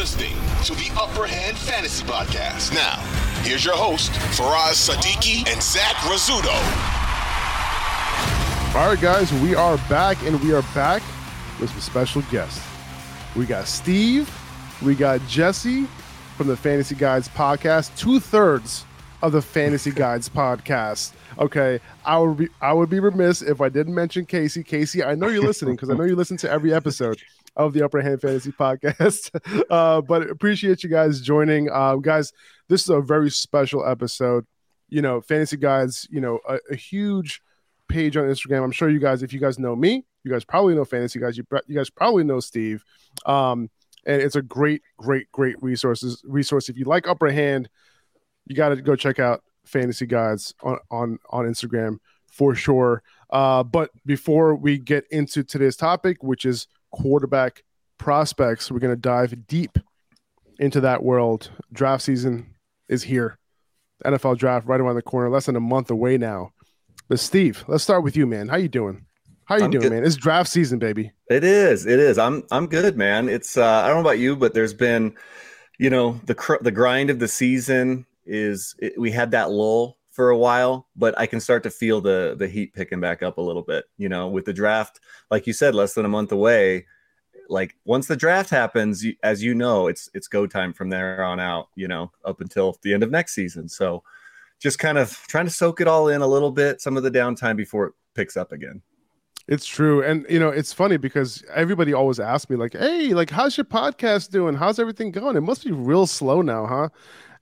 listening to the Upper Hand Fantasy Podcast. Now, here's your host, Faraz Siddiqi and Zach Rizzuto. All right, guys, we are back, and we are back with some special guests. We got Steve, we got Jesse from the Fantasy Guides podcast, two thirds of the Fantasy Guides podcast. Okay, I would be I would be remiss if I didn't mention Casey. Casey, I know you're listening because I know you listen to every episode of the Upper Hand Fantasy podcast. Uh, but appreciate you guys joining, uh, guys. This is a very special episode. You know, Fantasy Guides, You know, a, a huge page on Instagram. I'm sure you guys, if you guys know me, you guys probably know Fantasy Guides. You you guys probably know Steve. Um, and it's a great, great, great resources resource. If you like Upper Hand, you got to go check out Fantasy Guides on on on Instagram for sure. Uh, but before we get into today's topic, which is quarterback prospects, we're going to dive deep into that world. Draft season is here. NFL draft right around the corner, less than a month away now. But Steve, let's start with you, man. How you doing? How you I'm doing, good. man? It's draft season, baby. It is. It is. I'm I'm good, man. It's uh I don't know about you, but there's been you know, the cr- the grind of the season is it, we had that lull for a while, but I can start to feel the the heat picking back up a little bit, you know, with the draft like you said less than a month away. Like once the draft happens, as you know, it's it's go time from there on out, you know, up until the end of next season. So just kind of trying to soak it all in a little bit, some of the downtime before it picks up again. It's true. And you know, it's funny because everybody always asks me, like, hey, like, how's your podcast doing? How's everything going? It must be real slow now, huh?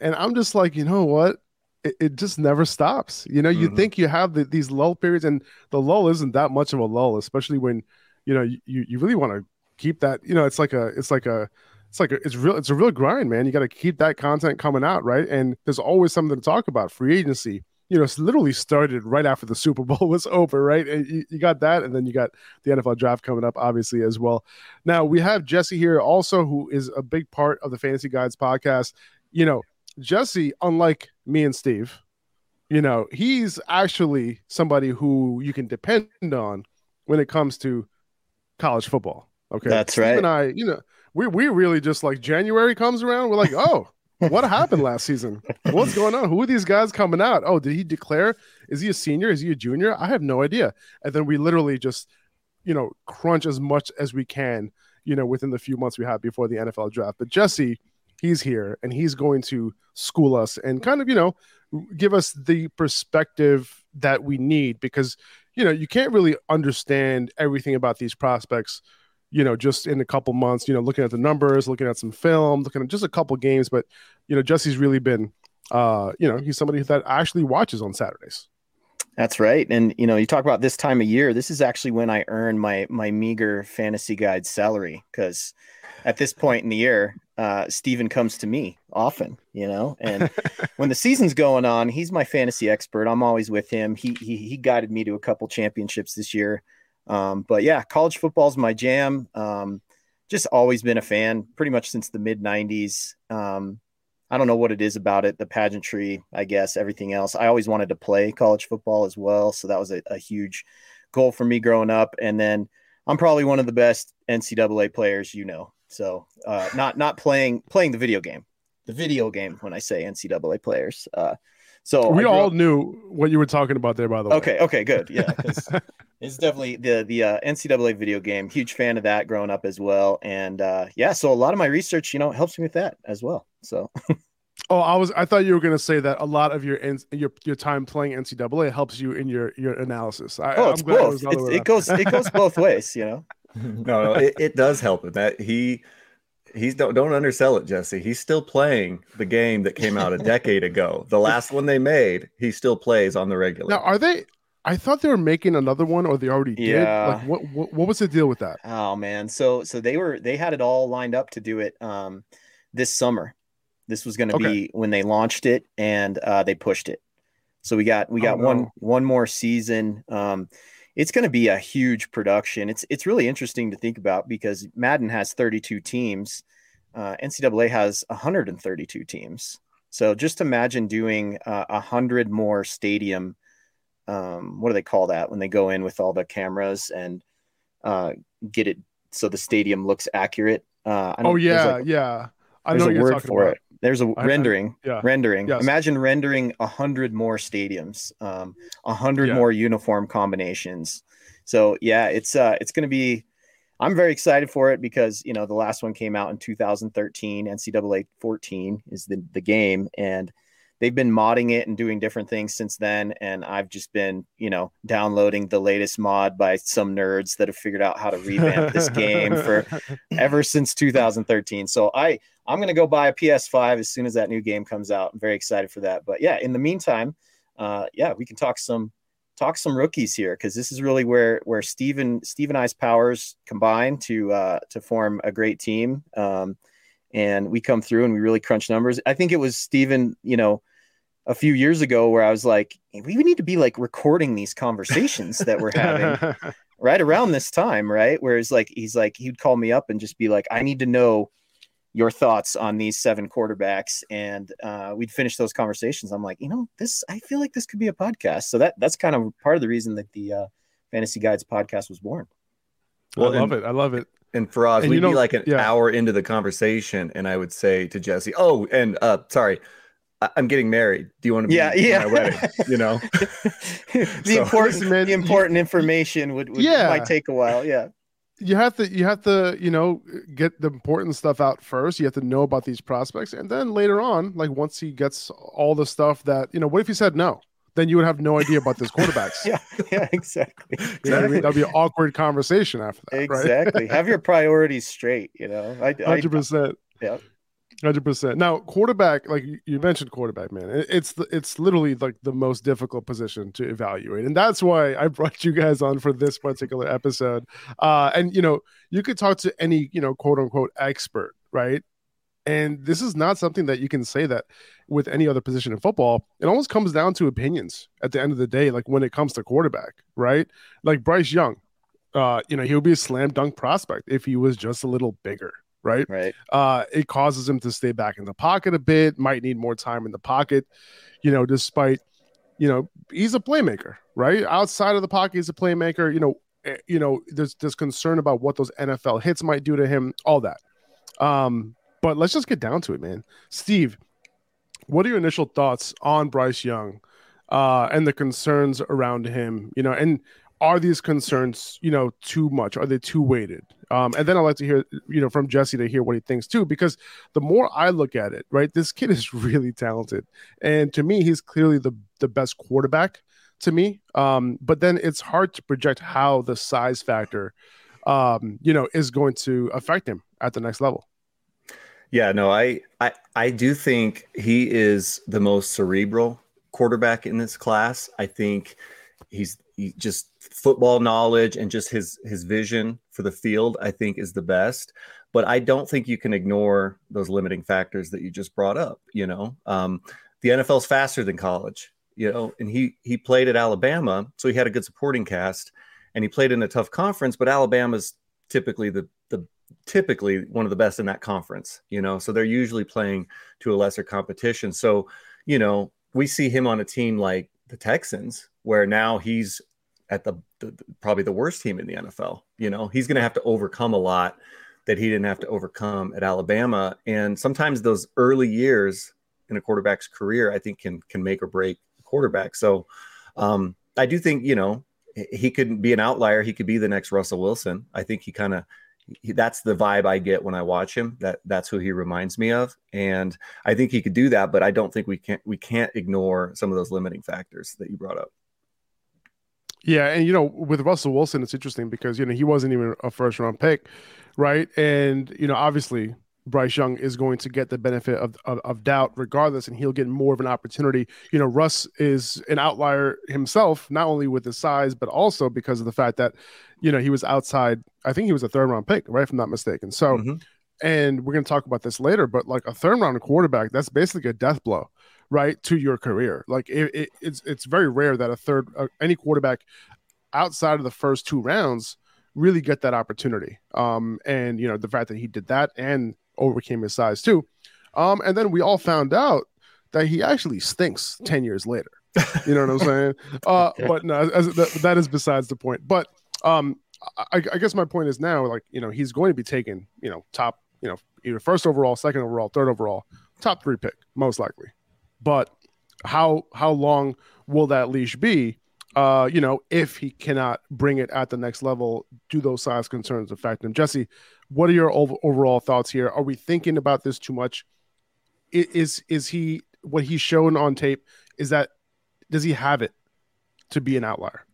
And I'm just like, you know what? It, it just never stops. You know, you Mhm. think you have the, these lull periods, and the lull isn't that much of a lull, especially when you know you, you really want to keep that. You know, it's like a it's like a it's like a, it's real it's a real grind, man. You got to keep that content coming out, right? And there's always something to talk about. Free agency, you know, it's literally started right after the Super Bowl was over, right? And you, you got that, and then you got the NFL draft coming up, obviously, as well. Now we have Jesse here also, who is a big part of the Fantasy Guides podcast. You know, Jesse, unlike me and Steve, you know, he's actually somebody who you can depend on when it comes to college football. Okay. That's Steve right. And I, you know, we we really just like January comes around, we're like, oh, what happened last season? What's going on? Who are these guys coming out? Oh, did he declare? Is he a senior? Is he a junior? I have no idea. And then we literally just, you know, crunch as much as we can, you know, within the few months we have before the NFL draft. But Jesse, he's here and he's going to school us and kind of, you know, give us the perspective that we need because, you know, you can't really understand everything about these prospects you know, just in a couple months, you know, looking at the numbers, looking at some film, looking at just a couple games. But, you know, Jesse's really been, uh, you know, he's somebody that actually watches on Saturdays. That's right. And you know, you talk about this time of year. This is actually when I earn my my meager fantasy guide salary because at this point in the year, uh, Steven comes to me often. You know, and when the season's going on, he's my fantasy expert. I'm always with him. He he, he guided me to a couple championships this year. Um, but yeah, college football's my jam. Um, just always been a fan, pretty much since the mid '90s. Um, I don't know what it is about it, the pageantry, I guess, everything else. I always wanted to play college football as well. So that was a, a huge goal for me growing up. And then I'm probably one of the best NCAA players, you know. So uh, not not playing playing the video game, the video game when I say NCAA players. Uh, so we all up- knew what you were talking about there, by the way. Okay, okay, good. Yeah, it's definitely the the uh, NCAA video game. Huge fan of that growing up as well, and uh, yeah, so a lot of my research, you know, helps me with that as well. So Oh, I was. I thought you were going to say that a lot of your your your time playing NCAA helps you in your your analysis. I, oh, I'm it's both. It's, it around. goes it goes both ways, you know. no, no, it, it does help with that. He he's don't don't undersell it, Jesse. He's still playing the game that came out a decade ago. The last one they made, he still plays on the regular. Now, are they? I thought they were making another one, or they already did. Yeah. Like, what, what what was the deal with that? Oh man, so so they were they had it all lined up to do it um this summer. This was going to Okay. be when they launched it, and uh, they pushed it. So we got we Oh, got one one more season. Um, it's going to be a huge production. It's it's really interesting to think about because Madden has 32 teams, uh, NCAA has 132 teams. So just imagine doing uh, a hundred more stadium. Um, what do they call that when they go in with all the cameras and uh, get it so the stadium looks accurate? Uh, I don't- Oh yeah, like- yeah. I know you're talking for about. it. There's a I- I- rendering. yeah. Rendering. Yes. Imagine rendering a hundred more stadiums, um, a hundred Yeah. more uniform combinations. So yeah, it's uh, it's going to be. I'm very excited for it because you know the last one came out in 2013. NCAA 14 is the the game, and they've been modding it and doing different things since then. And I've just been you know downloading the latest mod by some nerds that have figured out how to revamp this game for ever since 2013. So I I'm gonna go buy a PS5 as soon as that new game comes out. I'm very excited for that. But yeah, in the meantime, uh, yeah, we can talk some talk some rookies here because this is really where where Steven Steve and I's powers combine to uh, to form a great team. Um, and we come through and we really crunch numbers. I think it was Steven, you know, a few years ago where I was like, we need to be like recording these conversations that we're having right around this time, right? Whereas like he's like he'd call me up and just be like, I need to know your thoughts on these seven quarterbacks, and uh, we'd finish those conversations. I'm like, you know, this I feel like this could be a podcast. So that that's kind of part of the reason that the uh, Fantasy Guides podcast was born. Well, I love and- it. I love it. And Faraz, And we'd you know- be like an yeah. hour into the conversation, and I would say to Jesse, "Oh, and uh, sorry, I- I'm getting married. Do you want to be Yeah, at yeah. my wedding?" You know, the So- important man, the important information would, would Yeah. might take a while. Yeah. you have to you have to you know get the important stuff out first you have to know about these prospects and then later on like once he gets all the stuff that you know what if he said no then you would have no idea about this quarterbacks Yeah. Yeah. Exactly. You know what I mean? that'd be an awkward conversation after that right Exactly. Have your priorities straight. You know. I, I, Hundred percent. Yeah. Hundred percent. Now, quarterback, like you- mentioned, quarterback, man, it's the, it's literally like the most difficult position to evaluate, and that's why I brought you guys on for this particular episode. Uh, and you know, you could talk to any you know quote unquote expert, right? And this is not something that you can say that with any other position in football. It almost comes down to opinions at the end of the day, like when it comes to quarterback, right? Like Bryce Young, uh, you know, he would be a slam dunk prospect if he was just a little bigger, right? Right. Uh, it causes him to stay back in the pocket a bit, might need more time in the pocket, you know, despite, you know, he's a playmaker, right? Outside of the pocket, he's a playmaker, you know, eh, you know, there's there's concern about what those NFL hits might do to him, all that. Um, but let's just get down to it, man. Steve, what are your initial thoughts on Bryce Young uh, and the concerns around him? You know, and are these concerns, you know, too much? Are they too weighted? Um, and then I'd like to hear, you know, from Jesse to hear what he thinks too, because the more I look at it, right, this kid is really talented, and to me, he's clearly the the best quarterback to me. Um, but then it's hard to project how the size factor, um, you know, is going to affect him at the next level. Yeah, no, I, I I do think he is the most cerebral quarterback in this class. I think he's just football knowledge and just his his vision for the field. I think is the best. But I don't think you can ignore those limiting factors that you just brought up. You know, um, the NFL's faster than college. You know, and he he played at Alabama, so he had a good supporting cast, and he played in a tough conference. But Alabama's typically the the typically one of the best in that conference, you know, so they're usually playing to a lesser competition. So, you know, we see him on a team like the Texans, where now he's at the, the probably the worst team in the NFL. You know, he's going to have to overcome a lot that he didn't have to overcome at Alabama. And sometimes those early years in a quarterback's career, I think can can make or break a quarterback. So um, I do think, you know, he could be an outlier. He could be the next Russell Wilson. I think he kind of that's the vibe I get when I watch him. That that's who he reminds me of, and I think he could do that. But I don't think we can't we can't ignore some of those limiting factors that you brought up. Yeah, and you know, with Russell Wilson, it's interesting because you know he wasn't even a first round pick, right? And you know, obviously Bryce Young is going to get the benefit of, of, of doubt regardless, and he'll get more of an opportunity. You know, Russ is an outlier himself, not only with his size, but also because of the fact that, you know, he was outside. I think he was a third round pick, right? If I'm not mistaken. So, Mhm. and we're going to talk about this later, but like a third round quarterback, that's basically a death blow, right, to your career. Like it, it, it's it's very rare that a third uh, any quarterback outside of the first two rounds really get that opportunity. Um, and you know the fact that he did that and overcame his size too. Um, and then we all found out that he actually stinks ten years later. You know what I'm saying? Uh, but no, as, that, that is besides the point. But um, I, I guess my point is now, like you know, he's going to be taken, you know, top you know, either first overall, second overall, third overall, top three pick, most likely. But how how long will that leash be? Uh, you know, if he cannot bring it at the next level, do those size concerns affect him? Jesse, what are your overall thoughts here? Are we thinking about this too much? Is is he what he's shown on tape? Is that does he have it to be an outlier?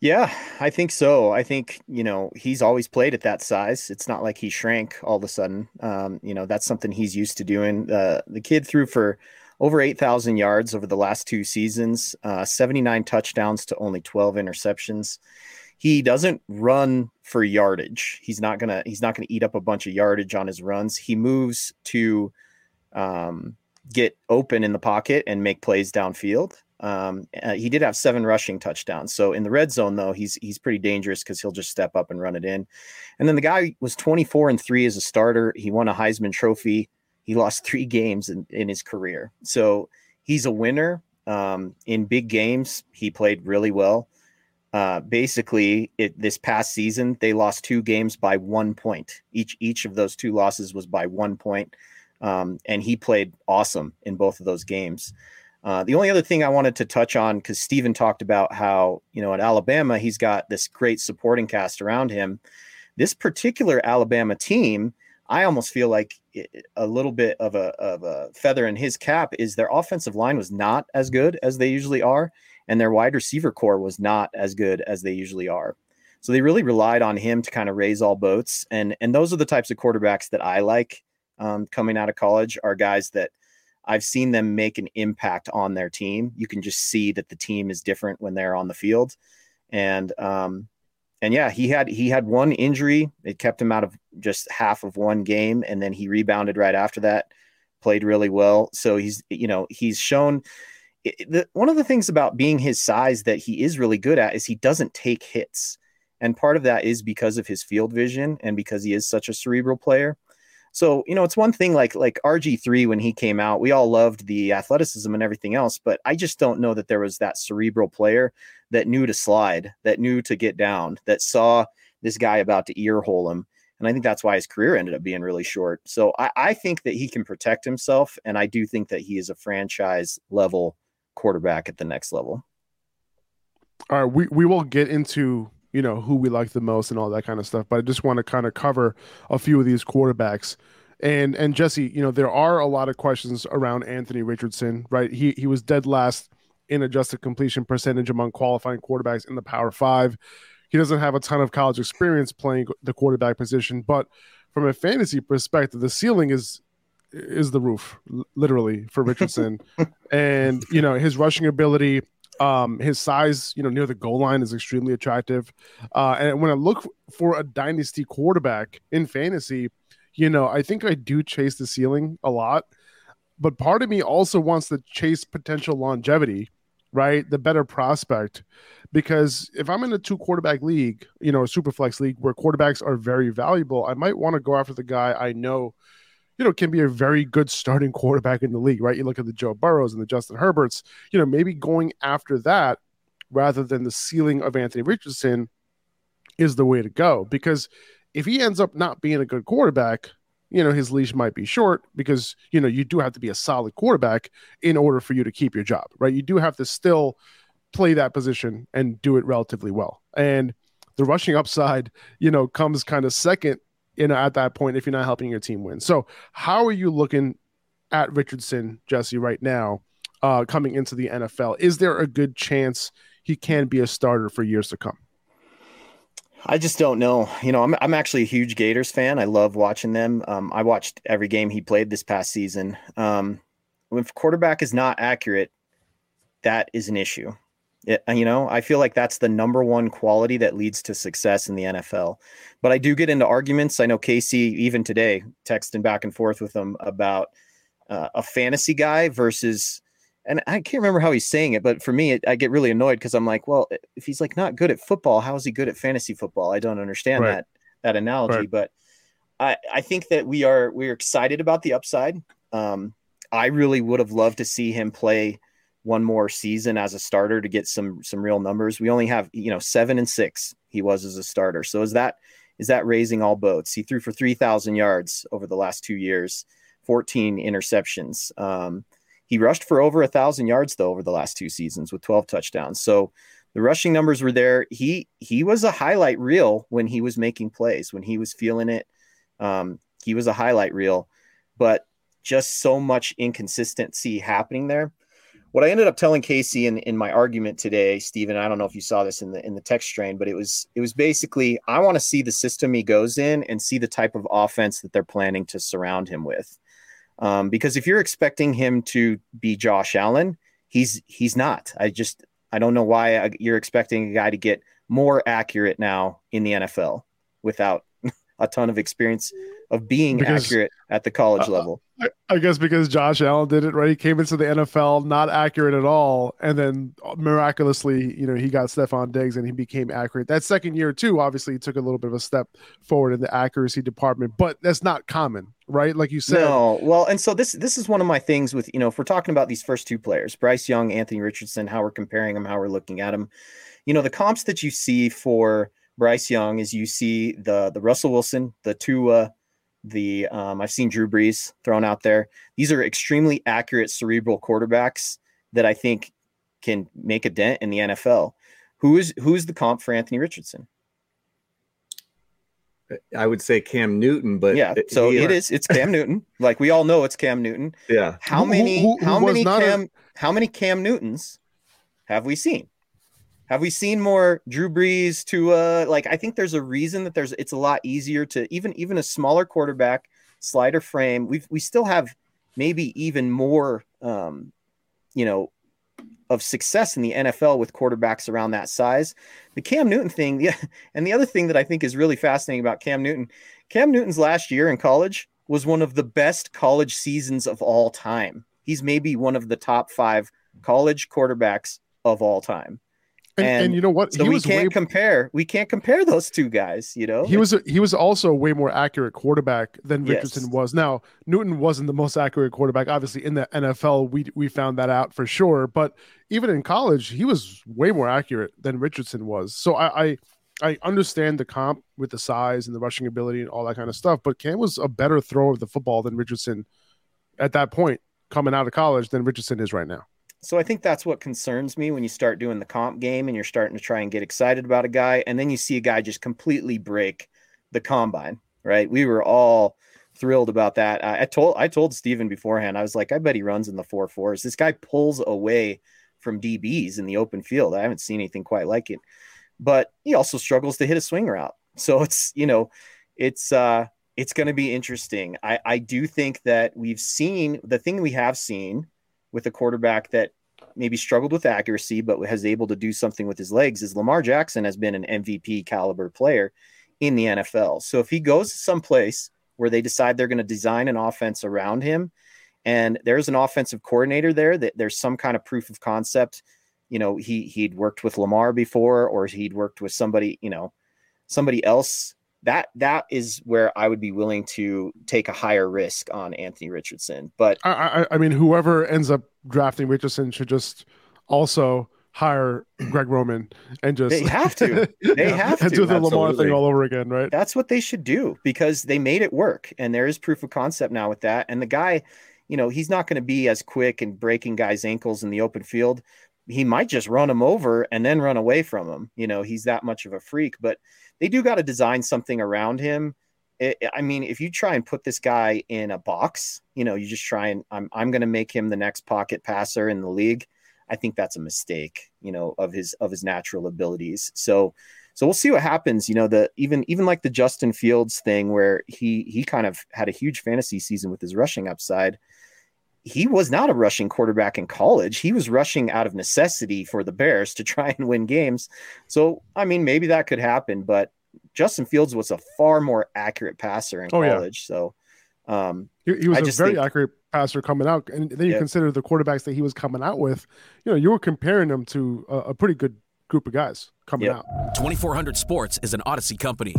Yeah, I think so. I think, you know, he's always played at that size. It's not like he shrank all of a sudden. Um, you know, that's something he's used to doing. Uh, the kid threw for over 8,000 yards over the last two seasons, uh, 79 touchdowns to only 12 interceptions. He doesn't run for yardage. He's not gonna. He's not gonna eat up a bunch of yardage on his runs. He moves to um, get open in the pocket and make plays downfield. Um, uh, he did have seven rushing touchdowns. So in the red zone, though, he's he's pretty dangerous because he'll just step up and run it in. And then the guy was 24 and three as a starter. He won a Heisman Trophy. He lost three games in, in his career. So he's a winner. Um, in big games, he played really well. Uh, basically, it, this past season, they lost two games by one point. Each each of those two losses was by one point. Um, and he played awesome in both of those games. Uh, the only other thing I wanted to touch on, because Stephen talked about how, you know, at Alabama, he's got this great supporting cast around him. This particular Alabama team, I almost feel like a little bit of a, of a feather in his cap is their offensive line was not as good as they usually are, and their wide receiver core was not as good as they usually are. So they really relied on him to kind of raise all boats, and and those are the types of quarterbacks that I like um, coming out of college are guys that I've seen them make an impact on their team. You can just see that the team is different when they're on the field, and um, and yeah, he had he had one injury. It kept him out of just half of one game, and then he rebounded right after that. Played really well. So he's you know he's shown. The, one of the things about being his size that he is really good at is he doesn't take hits. And part of that is because of his field vision and because he is such a cerebral player. So, you know, it's one thing like like RG3 when he came out, we all loved the athleticism and everything else, but I just don't know that there was that cerebral player that knew to slide, that knew to get down, that saw this guy about to earhole him. And I think that's why his career ended up being really short. So I, I think that he can protect himself. And I do think that he is a franchise level quarterback at the next level. All right. We, we will get into you know who we like the most and all that kind of stuff. But I just want to kind of cover a few of these quarterbacks. And and Jesse, you know, there are a lot of questions around Anthony Richardson, right? He he was dead last in adjusted completion percentage among qualifying quarterbacks in the Power Five. He doesn't have a ton of college experience playing the quarterback position, but from a fantasy perspective, the ceiling is is the roof, literally for Richardson. and you know his rushing ability, um, his size, you know, near the goal line is extremely attractive. Uh, and when I look for a dynasty quarterback in fantasy, you know, I think I do chase the ceiling a lot. But part of me also wants to chase potential longevity, right? The better prospect. Because if I'm in a two quarterback league, you know, a super flex league where quarterbacks are very valuable, I might want to go after the guy I know you know, can be a very good starting quarterback in the league, right? You look at the Joe Burrows and the Justin Herberts, you know, maybe going after that rather than the ceiling of Anthony Richardson is the way to go. Because if he ends up not being a good quarterback, you know, his leash might be short because, you know, you do have to be a solid quarterback in order for you to keep your job, right? You do have to still play that position and do it relatively well. And the rushing upside, you know, comes kind of second you know, at that point if you're not helping your team win. So, how are you looking at Richardson, Jesse, right now, uh, coming into the NFL? Is there a good chance he can be a starter for years to come? I just don't know. You know, I'm I'm actually a huge Gators fan. I love watching them. Um, I watched every game he played this past season. Um, if quarterback is not accurate, that is an issue. It, you know, I feel like that's the number one quality that leads to success in the NFL. But I do get into arguments. I know Casey, even today, texting back and forth with him about uh, a fantasy guy versus, and I can't remember how he's saying it, but for me, it, I get really annoyed because I'm like, well, if he's like not good at football, how is he good at fantasy football? I don't understand right. that that analogy. Right. But I I think that we are we're excited about the upside. Um, I really would have loved to see him play one more season as a starter to get some some real numbers. We only have you know seven and six he was as a starter. So is that is that raising all boats? He threw for 3,000 yards over the last two years, 14 interceptions. Um, he rushed for over a thousand yards though over the last two seasons with 12 touchdowns. So the rushing numbers were there. He he was a highlight reel when he was making plays, when he was feeling it. Um, he was a highlight reel, but just so much inconsistency happening there. What I ended up telling Casey in, in my argument today, Stephen, I don't know if you saw this in the in the text strain, but it was it was basically I want to see the system he goes in and see the type of offense that they're planning to surround him with. Um, because if you're expecting him to be Josh Allen, he's he's not. I just I don't know why you're expecting a guy to get more accurate now in the NFL without a ton of experience of being because, accurate at the college uh, level. I, I, guess because Josh Allen did it right. He came into the NFL not accurate at all, and then miraculously, you know, he got Stefon Diggs and he became accurate. That second year too, obviously, he took a little bit of a step forward in the accuracy department, but that's not common, right? Like you said. No, well, and so this this is one of my things with you know, if we're talking about these first two players, Bryce Young, Anthony Richardson, how we're comparing them, how we're looking at them, you know, the comps that you see for Bryce Young is you see the the Russell Wilson, the Tua, the um, I've seen Drew Brees thrown out there. These are extremely accurate cerebral quarterbacks that I think can make a dent in the NFL. Who is who's the comp for Anthony Richardson? I would say Cam Newton, but yeah, so it is. It's Cam Newton. Like we all know, it's Cam Newton. Yeah. How many? Who, who, who how many Cam? A... How many Cam Newtons have we seen? Have we seen more Drew Brees to uh like I think there's a reason that there's it's a lot easier to even even a smaller quarterback slider frame. We we still have maybe even more um you know of success in the NFL with quarterbacks around that size. The Cam Newton thing, yeah, and the other thing that I think is really fascinating about Cam Newton, Cam Newton's last year in college was one of the best college seasons of all time. He's maybe one of the top 5 college quarterbacks of all time. And, and, and, you know what? So he we can't way, compare. We can't compare those two guys. You know, he was a, he was also a way more accurate quarterback than Richardson yes. was. Now Newton wasn't the most accurate quarterback. Obviously, in the NFL, we we found that out for sure. But even in college, he was way more accurate than Richardson was. So I, I I understand the comp with the size and the rushing ability and all that kind of stuff. But Cam was a better thrower of the football than Richardson at that point coming out of college than Richardson is right now. So I think that's what concerns me when you start doing the comp game and you're starting to try and get excited about a guy, and then you see a guy just completely break the combine. Right? We were all thrilled about that. I, I told I told Steven beforehand. I was like, I bet he runs in the four fours. This guy pulls away from DBs in the open field. I haven't seen anything quite like it. But he also struggles to hit a swing route. So it's you know, it's uh it's going to be interesting. I, I do think that we've seen the thing we have seen with a quarterback that maybe struggled with accuracy, but has able to do something with his legs is Lamar Jackson has been an MVP caliber player in the NFL. So if he goes to someplace where they decide they're going to design an offense around him, and there's an offensive coordinator there that there's some kind of proof of concept, you know, he he'd worked with Lamar before, or he'd worked with somebody, you know, somebody else that that is where I would be willing to take a higher risk on Anthony Richardson. But I, I, I mean, whoever ends up drafting Richardson should just also hire Greg Roman and just they have to they have to do the Absolutely. Lamar thing all over again, right? That's what they should do because they made it work, and there is proof of concept now with that. And the guy, you know, he's not going to be as quick and breaking guys' ankles in the open field. He might just run him over and then run away from him. You know, he's that much of a freak, but they do got to design something around him. It, I mean, if you try and put this guy in a box, you know, you just try and I'm I'm going to make him the next pocket passer in the league. I think that's a mistake, you know, of his of his natural abilities. So so we'll see what happens. You know, the even even like the Justin Fields thing where he he kind of had a huge fantasy season with his rushing upside. He was not a rushing quarterback in college. He was rushing out of necessity for the Bears to try and win games. So I mean, maybe that could happen, but Justin Fields was a far more accurate passer in oh, college. Yeah. So um, he, he was I a very think, accurate passer coming out, and then you yeah. consider the quarterbacks that he was coming out with. You know, you were comparing him to a, a pretty good group of guys coming yep. out. 2400 Sports is an Audacy company.